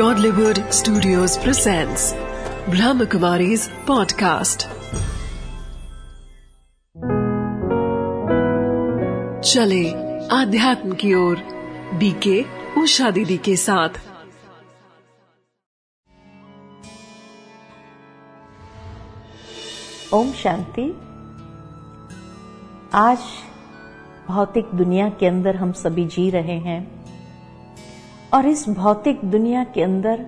Godlywood Studios presents Brahmakumari's podcast. चले आध्यात्म की ओर बीके उषा दीदी के साथ ओम शांति आज भौतिक दुनिया के अंदर हम सभी जी रहे हैं और इस भौतिक दुनिया के अंदर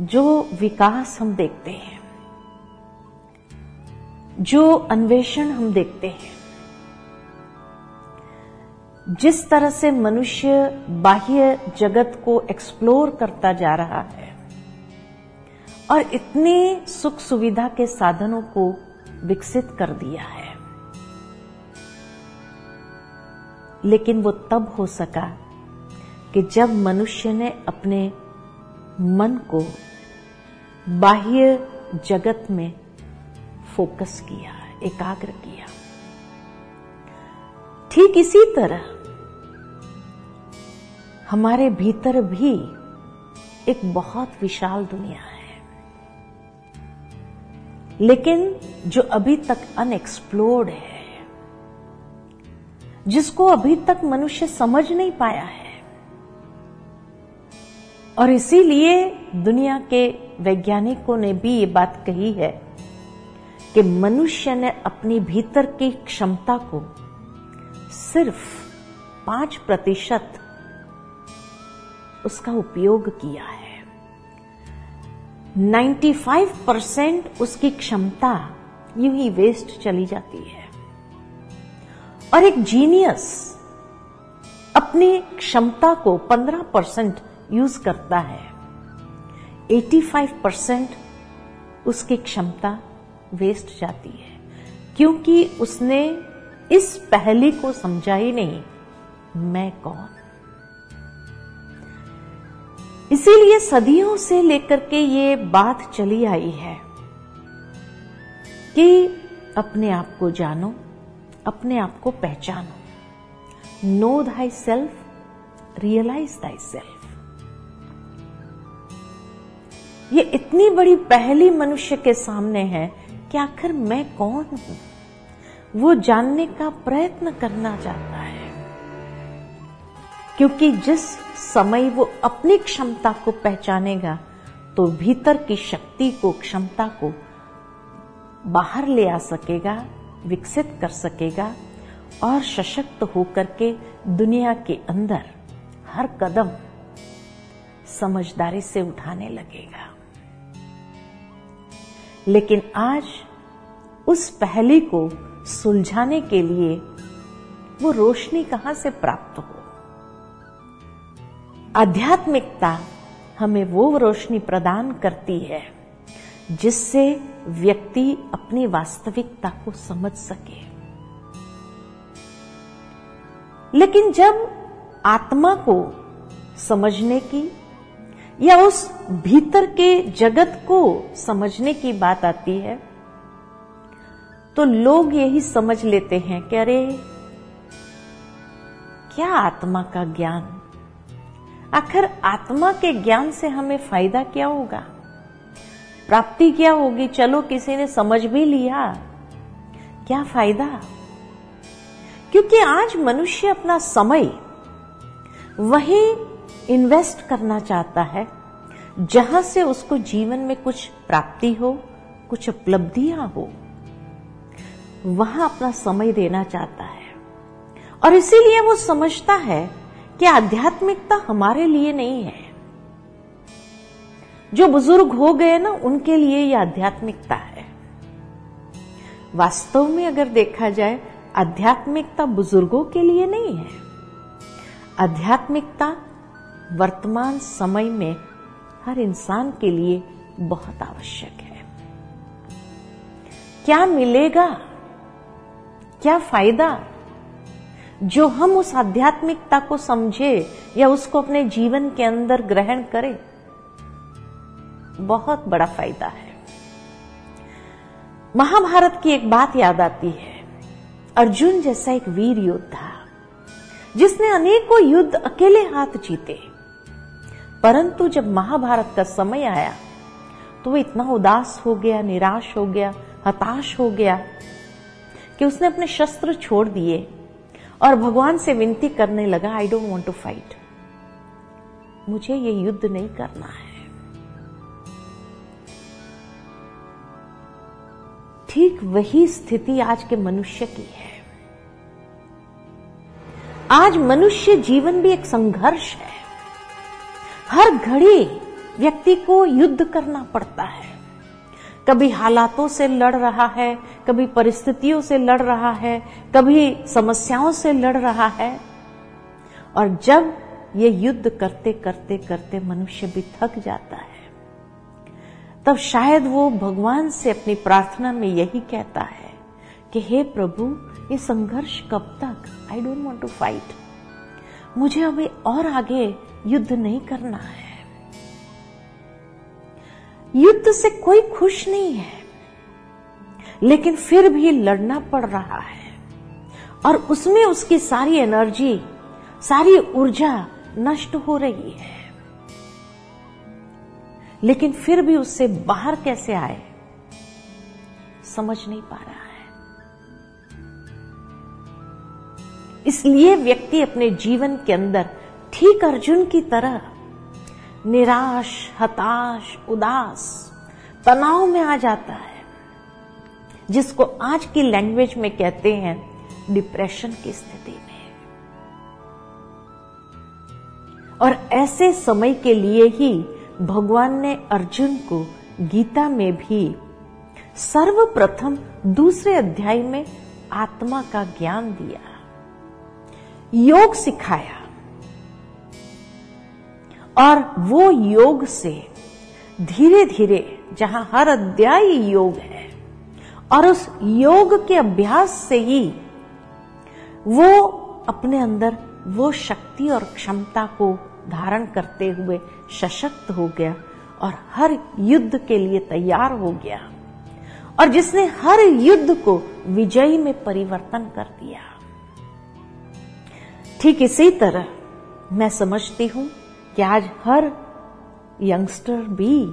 जो विकास हम देखते हैं, जो अन्वेषण हम देखते हैं, जिस तरह से मनुष्य बाह्य जगत को एक्सप्लोर करता जा रहा है और इतने सुख सुविधा के साधनों को विकसित कर दिया है, लेकिन वो तब हो सका कि जब मनुष्य ने अपने मन को बाह्य जगत में फोकस किया, एकाग्र किया। ठीक इसी तरह हमारे भीतर भी एक बहुत विशाल दुनिया है। लेकिन जो अभी तक अनएक्सप्लोर्ड है, जिसको अभी तक मनुष्य समझ नहीं पाया है और इसीलिए दुनिया के वैज्ञानिकों ने भी ये बात कही है कि मनुष्य ने अपनी भीतर की क्षमता को सिर्फ़ पाँच प्रतिशत उसका उपयोग किया है। 95 परसेंट उसकी क्षमता यूँ ही वेस्ट चली जाती है। और एक जीनियस अपनी क्षमता को 15 परसेंट यूज़ करता है। 85 परसेंट उसकी क्षमता वेस्ट जाती है। क्योंकि उसने इस पहली को समझा ही नहीं, मैं कौन? इसीलिए सदियों से लेकर के ये बात चली आई है कि अपने आप को जानो, अपने आप को पहचानो। नो धाई सेल्फ रियलाइज़ दाई सेल्फ ये इतनी बड़ी पहली मनुष्य के सामने है कि आखिर मैं कौन हूँ? वो जानने का प्रयत्न करना चाहता है। क्योंकि जिस समय वो अपनी क्षमता को पहचानेगा तो भीतर की शक्ति को, क्षमता को बाहर ले आ सकेगा, विकसित कर सकेगा और सशक्त होकर के दुनिया के अंदर हर कदम समझदारी से उठाने लगेगा। लेकिन आज उस पहली को सुलझाने के लिए वो रोशनी कहाँ से प्राप्त हो? आध्यात्मिकता हमें वो रोशनी प्रदान करती है, जिससे व्यक्ति अपनी वास्तविकता को समझ सके। लेकिन जब आत्मा को समझने की या उस भीतर के जगत को समझने की बात आती है? तो लोग यही समझ लेते हैं कि अरे, क्या आत्मा का ज्ञान? आखिर आत्मा के ज्ञान से हमें फ़ायदा क्या होगा? प्राप्ति क्या होगी? चलो, किसी ने समझ भी लिया। क्या फ़ायदा? क्योंकि आज मनुष्य अपना समय, वही इन्वेस्ट करना चाहता है, जहाँ से उसको जीवन में कुछ प्राप्ति हो, कुछ उपलब्धियाँ हो, वहाँ अपना समय देना चाहता है। और इसीलिए वो समझता है कि आध्यात्मिकता हमारे लिए नहीं है। जो बुज़ुर्ग हो गए ना, उनके लिए यह आध्यात्मिकता है। वास्तव में अगर देखा जाए, आध्यात्मिकता बुज़ुर्गों के लिए नहीं है। आध्यात्मिकता वर्तमान समय में हर इंसान के लिए बहुत आवश्यक है। क्या मिलेगा? क्या फ़ायदा? जो हम उस आध्यात्मिकता को समझे या उसको अपने जीवन के अंदर ग्रहण करें, बहुत बड़ा फ़ायदा है। महाभारत की एक बात याद आती है। अर्जुन जैसा एक वीर योद्धा, जिसने अनेकों युद्ध अकेले हाथ जीते परंतु जब महाभारत का समय आया तो वो इतना उदास हो गया, निराश हो गया, हताश हो गया, कि उसने अपने शस्त्र छोड़ दिए और भगवान से विनती करने लगा I don't want to fight मुझे ये युद्ध नहीं करना है. ठीक वही स्थिति आज के मनुष्य की है। आज मनुष्य जीवन भी एक संघर्ष है। हर घड़ी व्यक्ति को युद्ध करना पड़ता है। कभी हालातों से लड़ रहा है, कभी परिस्थितियों से लड़ रहा है, कभी समस्याओं से लड़ रहा है। और जब ये युद्ध करते करते करते मनुष्य भी थक जाता है, तब शायद वो भगवान से अपनी प्रार्थना में यही कहता है कि, हे प्रभु, ये संघर्ष कब तक? I don't want to fight मुझे अभी और आगे युद्ध नहीं करना है। युद्ध से कोई खुश नहीं है, लेकिन फिर भी लड़ना पड़ रहा है और उसमें उसकी सारी एनर्जी, सारी ऊर्जा नष्ट हो रही है। लेकिन फिर भी उससे बाहर कैसे आए? समझ नहीं पा रहा है। इसलिए व्यक्ति अपने जीवन के अंदर ठीक अर्जुन की तरह, निराश, हताश, उदास, तनाव में आ जाता है, जिसको आज की लैंग्वेज में कहते हैं डिप्रेशन की स्थिति में। और ऐसे समय के लिए ही भगवान ने अर्जुन को गीता में भी सर्वप्रथम दूसरे अध्याय में आत्मा का ज्ञान दिया, योग सिखाया। और वो योग से धीरे धीरे जहाँ हर अध्याय योग है, और उस योग के अभ्यास से ही वो अपने अंदर वो शक्ति और क्षमता को धारण करते हुए सशक्त हो गया और हर युद्ध के लिए तैयार हो गया। और जिसने हर युद्ध को विजयी में परिवर्तन कर दिया। ठीक इसी तरह मैं समझती हूँ कि आज हर यंगस्टर भी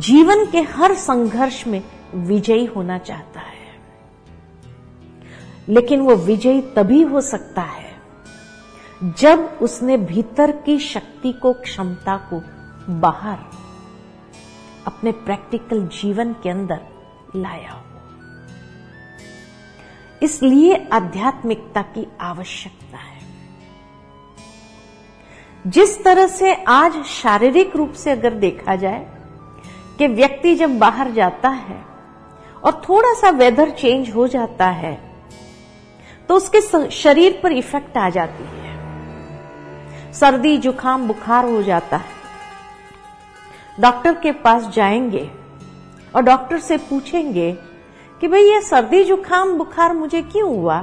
जीवन के हर संघर्ष में विजयी होना चाहता है। लेकिन वो विजयी तभी हो सकता है जब उसने भीतर की शक्ति को, क्षमता को बाहर अपने प्रैक्टिकल जीवन के अंदर लाया हो। इसलिए आध्यात्मिकता की आवश्यकता है। जिस तरह से आज शारीरिक रूप से अगर देखा जाए कि व्यक्ति जब बाहर जाता है और थोड़ा सा वेदर चेंज हो जाता है तो उसके शरीर पर इफ़ेक्ट आ जाती है। सर्दी, जुकाम, बुखार हो जाता है। डॉक्टर के पास जाएँगे और डॉक्टर से पूछेंगे कि भाई ये सर्दी, जुकाम, बुखार मुझे क्यों हुआ?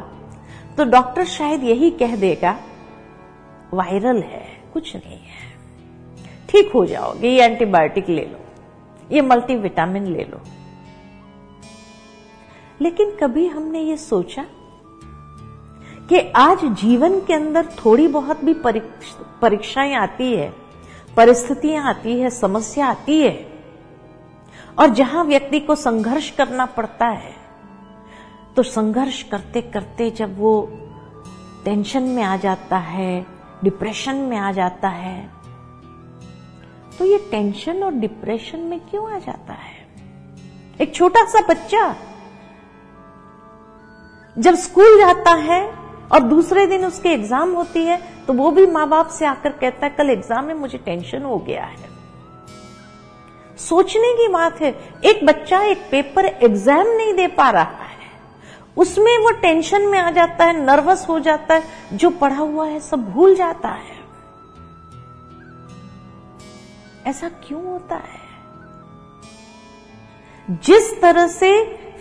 तो डॉक्टर शायद यही कह देगा, वायरल है। कुछ नहीं है। ठीक हो जाओगे, ये एंटीबायोटिक ले लो, ये मल्टीविटामिन ले लो। लेकिन कभी हमने ये सोचा कि आज जीवन के अंदर थोड़ी बहुत भी परीक्षाएँ आती है, परिस्थितियाँ आती है, समस्या आती है, और जहाँ व्यक्ति को संघर्ष करना पड़ता है तो संघर्ष करते करते जब वो टेंशन में आ जाता है डिप्रेशन में आ जाता है। तो ये टेंशन और डिप्रेशन में क्यों आ जाता है? एक छोटा सा बच्चा जब स्कूल जाता है और दूसरे दिन उसके एग्ज़ाम होती है तो वो भी माँ बाप से आकर कहता है, कल एग्ज़ाम में मुझे टेंशन हो गया है। सोचने की बात है, एक बच्चा एक पेपर एग्ज़ाम नहीं दे पा रहा है। उसमें वो टेंशन में आ जाता है नर्वस हो जाता है, जो पढ़ा हुआ है सब भूल जाता है। ऐसा क्यों होता है? जिस तरह से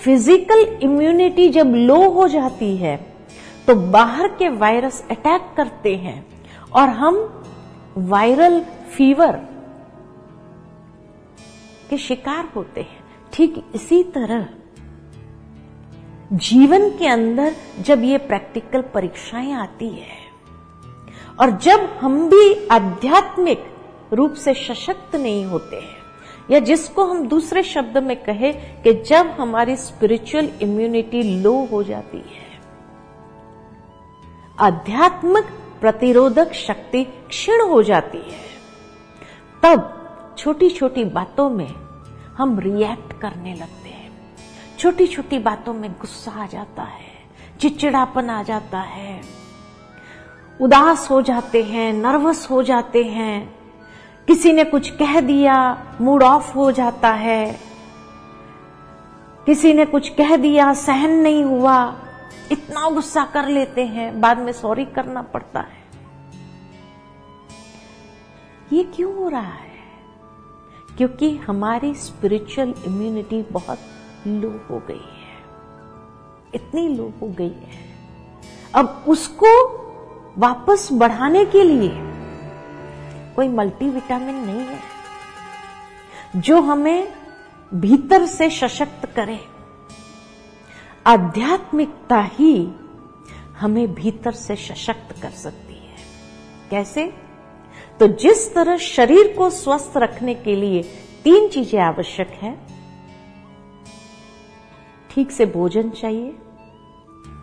फ़िज़िकल इम्यूनिटी जब लो हो जाती है तो बाहर के वायरस अटैक करते हैं और हम वायरल फीवर के शिकार होते हैं। ठीक इसी तरह जीवन के अंदर जब ये प्रैक्टिकल परीक्षाएँ आती है, और जब हम भी आध्यात्मिक रूप से सशक्त नहीं होते हैं, या जिसको हम दूसरे शब्द में कहे कि जब हमारी स्पिरिचुअल इम्यूनिटी लो हो जाती है, आध्यात्मिक प्रतिरोधक शक्ति क्षीण हो जाती है, तब छोटी छोटी बातों में हम रिएक्ट करने लगते हैं। छोटी छोटी बातों में गुस्सा आ जाता है, चिड़चिड़ापन आ जाता है। उदास हो जाते हैं, नर्वस हो जाते हैं। किसी ने कुछ कह दिया मूड ऑफ़ हो जाता है। किसी ने कुछ कह दिया, सहन नहीं हुआ, इतना गुस्सा कर लेते हैं, बाद में सॉरी करना पड़ता है। ये क्यों हो रहा है? क्योंकि हमारी स्पिरिचुअल इम्यूनिटी बहुत लो हो गई है। इतनी लो हो गई है। अब उसको वापस बढ़ाने के लिए कोई मल्टीविटामिन नहीं है। जो हमें भीतर से सशक्त करे। आध्यात्मिकता ही हमें भीतर से सशक्त कर सकती है। कैसे? तो जिस तरह शरीर को स्वस्थ रखने के लिए तीन चीज़ें आवश्यक है ठीक से भोजन चाहिए,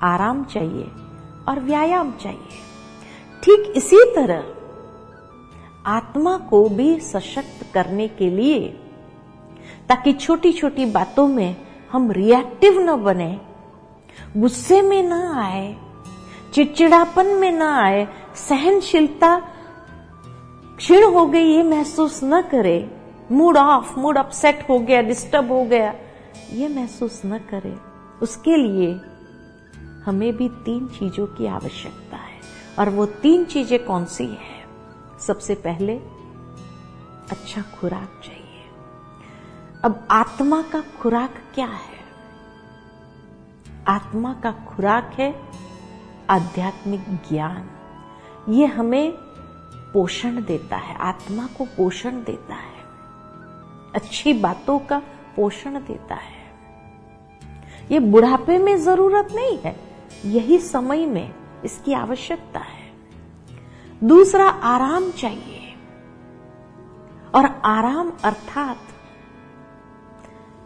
आराम चाहिए और व्यायाम चाहिए। ठीक इसी तरह आत्मा को भी सशक्त करने के लिए, ताकि छोटी छोटी बातों में हम रिएक्टिव न बने, गुस्से में न आए, चिड़चिड़ापन में न आए, सहनशीलता क्षीण हो गई ये महसूस न करे। मूड ऑफ़ मूड अपसेट हो गया डिस्टर्ब हो गया। ये महसूस न करे। उसके लिए हमें भी तीन चीज़ों की आवश्यकता है। और वो तीन चीज़ें कौन सी है? सबसे पहले अच्छा खुराक चाहिए। अब आत्मा का खुराक क्या है? आत्मा का खुराक है आध्यात्मिक ज्ञान। ये हमें पोषण देता है, आत्मा को पोषण देता है। अच्छी बातों का पोषण देता है। ये बुढ़ापे में ज़रूरत नहीं है, यही समय में इसकी आवश्यकता है। दूसरा, आराम चाहिए। और आराम अर्थात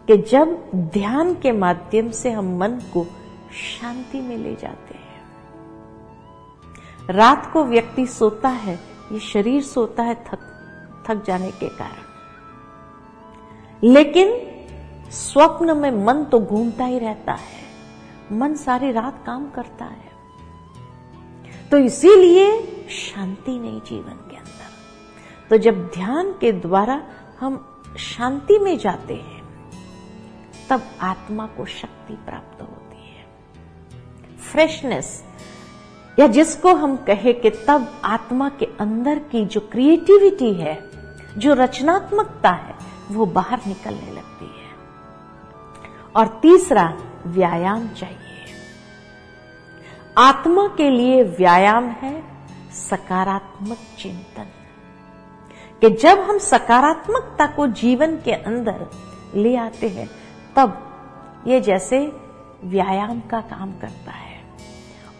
कि जब ध्यान के माध्यम से हम मन को शांति में ले जाते हैं। रात को व्यक्ति सोता है, ये शरीर सोता है थक थक जाने के कारण। लेकिन स्वप्न में मन तो घूमता ही रहता है। मन सारी रात काम करता है। तो इसीलिए शांति नहीं जीवन के अंदर। तो जब ध्यान के द्वारा हम शांति में जाते हैं, तब आत्मा को शक्ति प्राप्त होती है। फ्रेशनेस या जिसको हम कहे कि तब आत्मा के अंदर की जो क्रिएटिविटी है, जो रचनात्मकता है, वो बाहर निकलने लगती और तीसरा व्यायाम चाहिए। आत्मा के लिए व्यायाम है सकारात्मक चिंतन। कि जब हम सकारात्मकता को जीवन के अंदर ले आते हैं, तब ये जैसे व्यायाम का काम करता है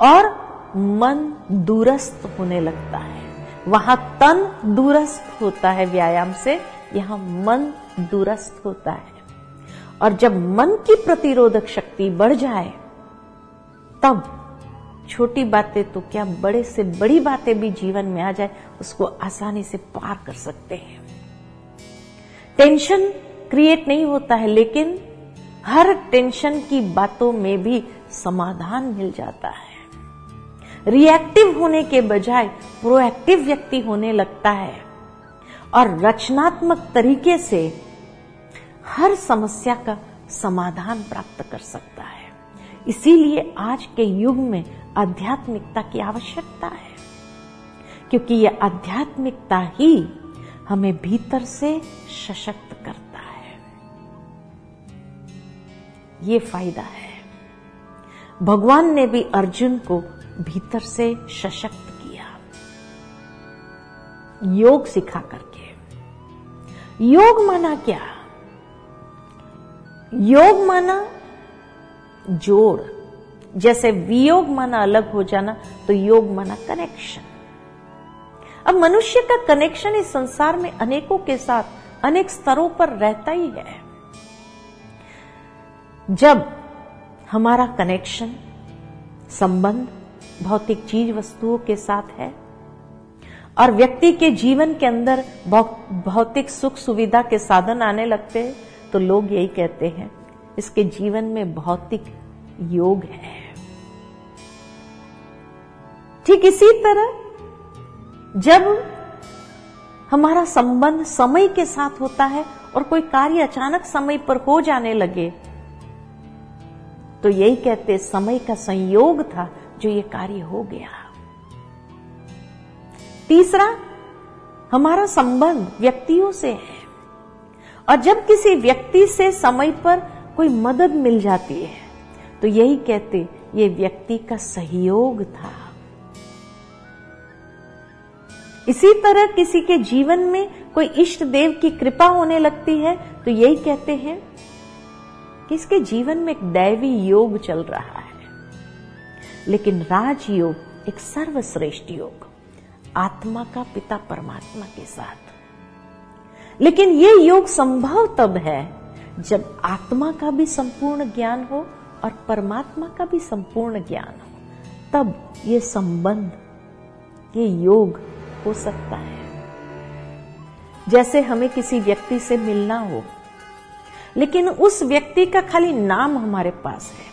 और मन दूरस्थ होने लगता है। वहाँ तन दूरस्थ होता है व्यायाम से, यहाँ मन दूरस्थ होता है। और जब मन की प्रतिरोधक शक्ति बढ़ जाए, तब छोटी बातें तो क्या बड़े से बड़ी बातें भी जीवन में आ जाए, उसको आसानी से पार कर सकते हैं। टेंशन क्रिएट नहीं होता है, लेकिन हर टेंशन की बातों में भी समाधान मिल जाता है। रिएक्टिव होने के बजाय प्रोएक्टिव व्यक्ति होने लगता है और रचनात्मक तरीके से हर समस्या का समाधान प्राप्त कर सकता है। इसीलिए आज के युग में आध्यात्मिकता की आवश्यकता है। क्योंकि यह आध्यात्मिकता ही हमें भीतर से सशक्त करता है। ये फ़ायदा है। भगवान ने भी अर्जुन को भीतर से सशक्त किया। योग सिखा करके। योग माना क्या? योग माना जोड़। जैसे वियोग माना अलग हो जाना तो योग माना कनेक्शन अब मनुष्य का कनेक्शन इस संसार में अनेकों के साथ, अनेक स्तरों पर रहता ही है। जब हमारा कनेक्शन संबंध भौतिक चीज़ वस्तुओं के साथ है, और व्यक्ति के जीवन के अंदर भौतिक सुख सुविधा के साधन आने लगते हैं तो लोग यही कहते हैं, इसके जीवन में भौतिक योग है। ठीक इसी तरह, जब हमारा संबंध समय के साथ होता है और कोई कार्य अचानक समय पर हो जाने लगे तो यही कहते समय का संयोग था जो ये कार्य हो गया। तीसरा, हमारा संबंध व्यक्तियों से है। और जब किसी व्यक्ति से समय पर कोई मदद मिल जाती है तो यही कहते, ये व्यक्ति का सहयोग था। इसी तरह किसी के जीवन में कोई इष्ट देव की कृपा होने लगती है तो यही कहते हैं कि इसके जीवन में एक दैवी योग चल रहा है। लेकिन राजयोग एक सर्वश्रेष्ठ योग, आत्मा का पिता परमात्मा के साथ। लेकिन ये योग संभव तब है जब आत्मा का भी संपूर्ण ज्ञान हो और परमात्मा का भी संपूर्ण ज्ञान हो। तब ये संबंध, ये योग हो सकता है। जैसे हमें किसी व्यक्ति से मिलना हो, लेकिन उस व्यक्ति का खाली नाम हमारे पास है।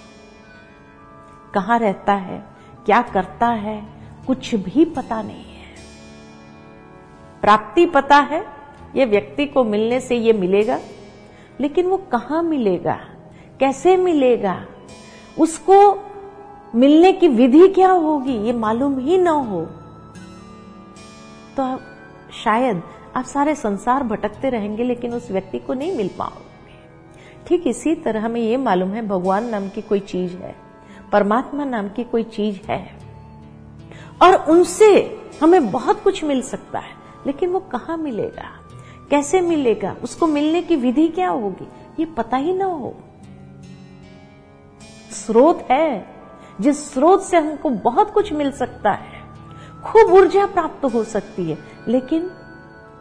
कहाँ रहता है, क्या करता है, कुछ भी पता नहीं है। प्राप्ति पता है ये व्यक्ति को मिलने से ये मिलेगा? लेकिन वो कहाँ मिलेगा? कैसे मिलेगा? उसको मिलने की विधि क्या होगी? ये मालूम ही ना हो। तो शायद, आप सारे संसार भटकते रहेंगे, लेकिन उस व्यक्ति को नहीं मिल पाओगे। ठीक इसी तरह हमें यह मालूम है, भगवान नाम की कोई चीज़ है, परमात्मा नाम की कोई चीज़ है, और उनसे हमें बहुत कुछ मिल सकता है, लेकिन वो कहाँ मिलेगा? कैसे मिलेगा? उसको मिलने की विधि क्या होगी? ये पता ही ना हो। स्रोत है। जिस स्रोत से हमको बहुत कुछ मिल सकता है, खूब ऊर्जा प्राप्त हो सकती है, लेकिन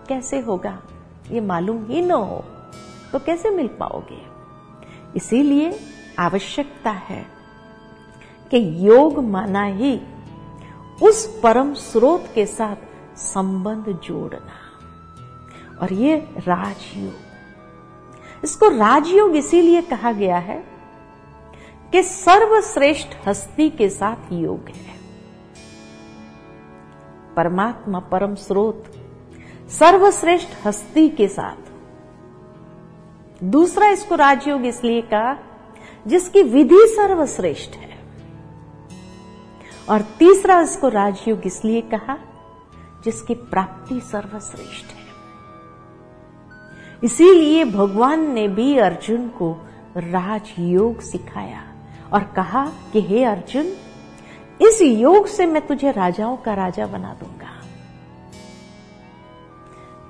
कैसे होगा? ये मालूम ही ना हो। तो कैसे मिल पाओगे? इसीलिए आवश्यकता है कि योग माना ही उस परम स्रोत के साथ संबंध जोड़ना। और ये राजयोग। इसको राजयोग इसीलिए कहा गया है कि सर्वश्रेष्ठ हस्ती के साथ योग है। परमात्मा परम स्रोत, सर्वश्रेष्ठ हस्ती के साथ। दूसरा इसको राजयोग इसलिए कहा, जिसकी विधि सर्वश्रेष्ठ है। और तीसरा इसको राजयोग इसलिए कहा, जिसकी प्राप्ति सर्वश्रेष्ठ है। इसीलिए भगवान ने भी अर्जुन को राजयोग सिखाया और कहा कि, हे अर्जुन, इस योग से मैं तुझे राजाओं का राजा बना दूँगा।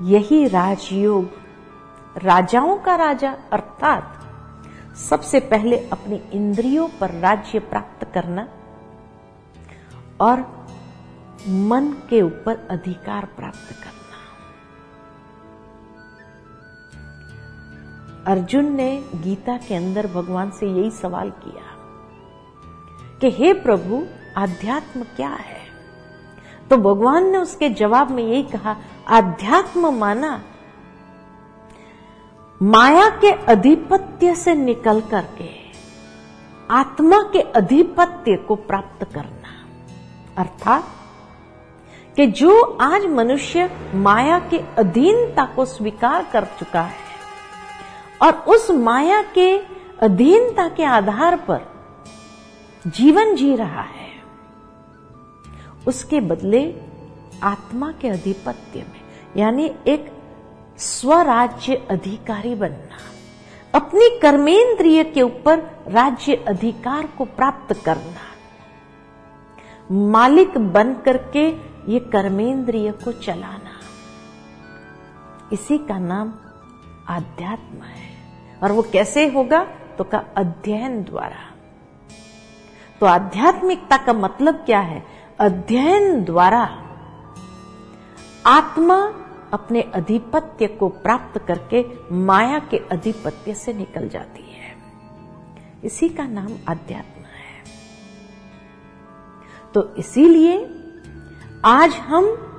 यही राजयोग राजाओं का राजा, अर्थात सबसे पहले अपने इंद्रियों पर राज्य प्राप्त करना और मन के ऊपर अधिकार प्राप्त करना। अर्जुन ने गीता के अंदर भगवान से यही सवाल किया कि हे प्रभु, आध्यात्म क्या है? तो भगवान ने उसके जवाब में यही कहा, आध्यात्म माना माया के अधिपत्य से निकल करके आत्मा के अधिपत्य को प्राप्त करना। अर्थात कि जो आज मनुष्य माया के अधीनता को स्वीकार कर चुका है और उस माया के अधीनता के आधार पर जीवन जी रहा है। उसके बदले आत्मा के अधिपत्य में, यानी एक स्वराज्य अधिकारी बनना, अपनी कर्मेंद्रिय के ऊपर राज्य अधिकार को प्राप्त करना, मालिक बन करके ये कर्मेंद्रिय को चलाना, इसी का नाम आध्यात्म है। और वो कैसे होगा? तो का अध्ययन द्वारा। तो आध्यात्मिकता का मतलब क्या है? अध्ययन द्वारा आत्मा अपने अधिपत्य को प्राप्त करके माया के अधिपत्य से निकल जाती है। इसी का नाम अध्यात्म है। तो इसीलिए आज हम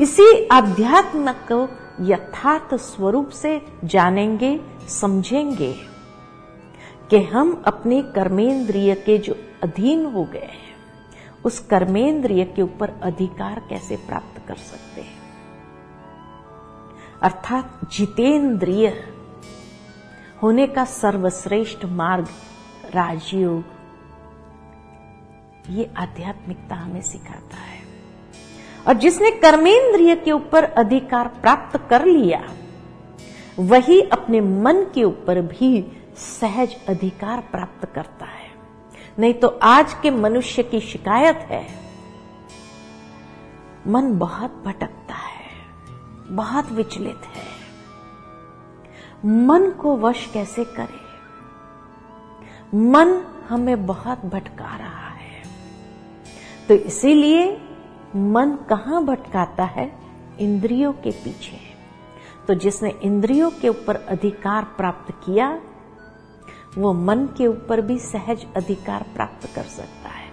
इसी अध्यात्म को यथार्थ स्वरूप से जानेंगे समझेंगे कि हम अपने कर्मेंद्रिय के जो अधीन हो गए हैं, उस कर्मेंद्रिय के ऊपर अधिकार कैसे प्राप्त कर सकते हैं? अर्थात जितेंद्रिय होने का सर्वश्रेष्ठ मार्ग राजयोग ये आध्यात्मिकता हमें सिखाता है। और जिसने कर्मेंद्रिय के ऊपर अधिकार प्राप्त कर लिया वही अपने मन के ऊपर भी सहज अधिकार प्राप्त करता है। नहीं तो आज के मनुष्य की शिकायत है। मन बहुत भटकता है, बहुत विचलित है। मन को वश कैसे करे? मन हमें बहुत भटका रहा है। तो इसीलिए मन कहाँ भटकाता है? इंद्रियों के पीछे। तो जिसने इंद्रियों के ऊपर अधिकार प्राप्त किया, वो मन के ऊपर भी सहज अधिकार प्राप्त कर सकता है।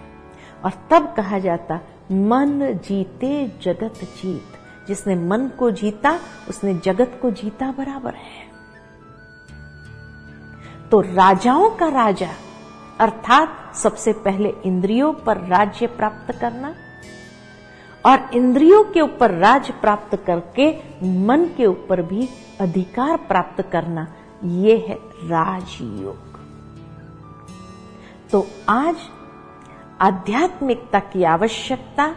और तब कहा जाता, मन जीते जगत जीत। जिसने मन को जीता, उसने जगत को जीता बराबर है। तो राजाओं का राजा, अर्थात सबसे पहले इंद्रियों पर राज्य प्राप्त करना और इंद्रियों के ऊपर राज प्राप्त करके मन के ऊपर भी अधिकार प्राप्त करना, ये है राजयोग। तो आज आध्यात्मिकता की आवश्यकता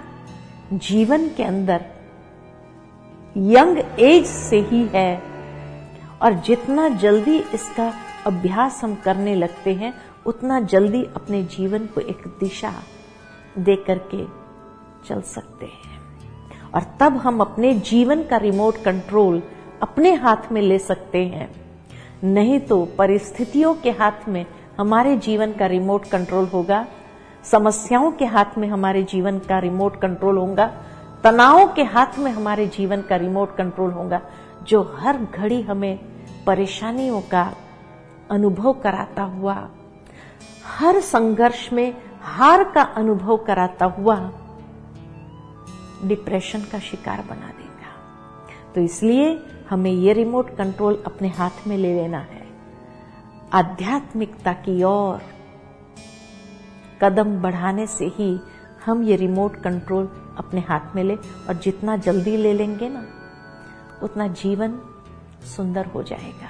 जीवन के अंदर यंग एज से ही है और जितना जल्दी इसका अभ्यास हम करने लगते हैं, उतना जल्दी अपने जीवन को एक दिशा दे करके चल सकते हैं। और तब हम अपने जीवन का रिमोट कंट्रोल अपने हाथ में ले सकते हैं। नहीं तो परिस्थितियों के हाथ में हमारे जीवन का रिमोट कंट्रोल होगा, समस्याओं के हाथ में हमारे जीवन का रिमोट कंट्रोल होगा, तनावों के हाथ में हमारे जीवन का रिमोट कंट्रोल होगा, जो हर घड़ी हमें परेशानियों का अनुभव कराता हुआ, हर संघर्ष में हार का अनुभव कराता हुआ डिप्रेशन का शिकार बना देगा। तो इसलिए हमें ये रिमोट कंट्रोल अपने हाथ में ले लेना है। आध्यात्मिकता की ओर कदम बढ़ाने से ही हम ये रिमोट कंट्रोल अपने हाथ में ले और जितना जल्दी ले लेंगे ना, उतना जीवन सुंदर हो जाएगा।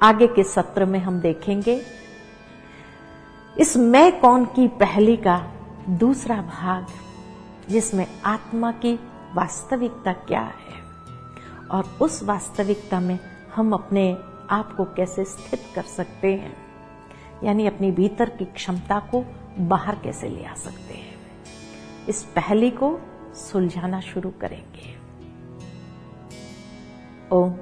आगे के सत्र में हम देखेंगे, इस मैं कौन की पहली का दूसरा भाग जिसमें आत्मा की वास्तविकता क्या है? और उस वास्तविकता में हम अपने आप को कैसे स्थित कर सकते हैं? यानी अपनी भीतर की क्षमता को बाहर कैसे ले आ सकते हैं? इस पहली को सुलझाना शुरू करेंगे। ओम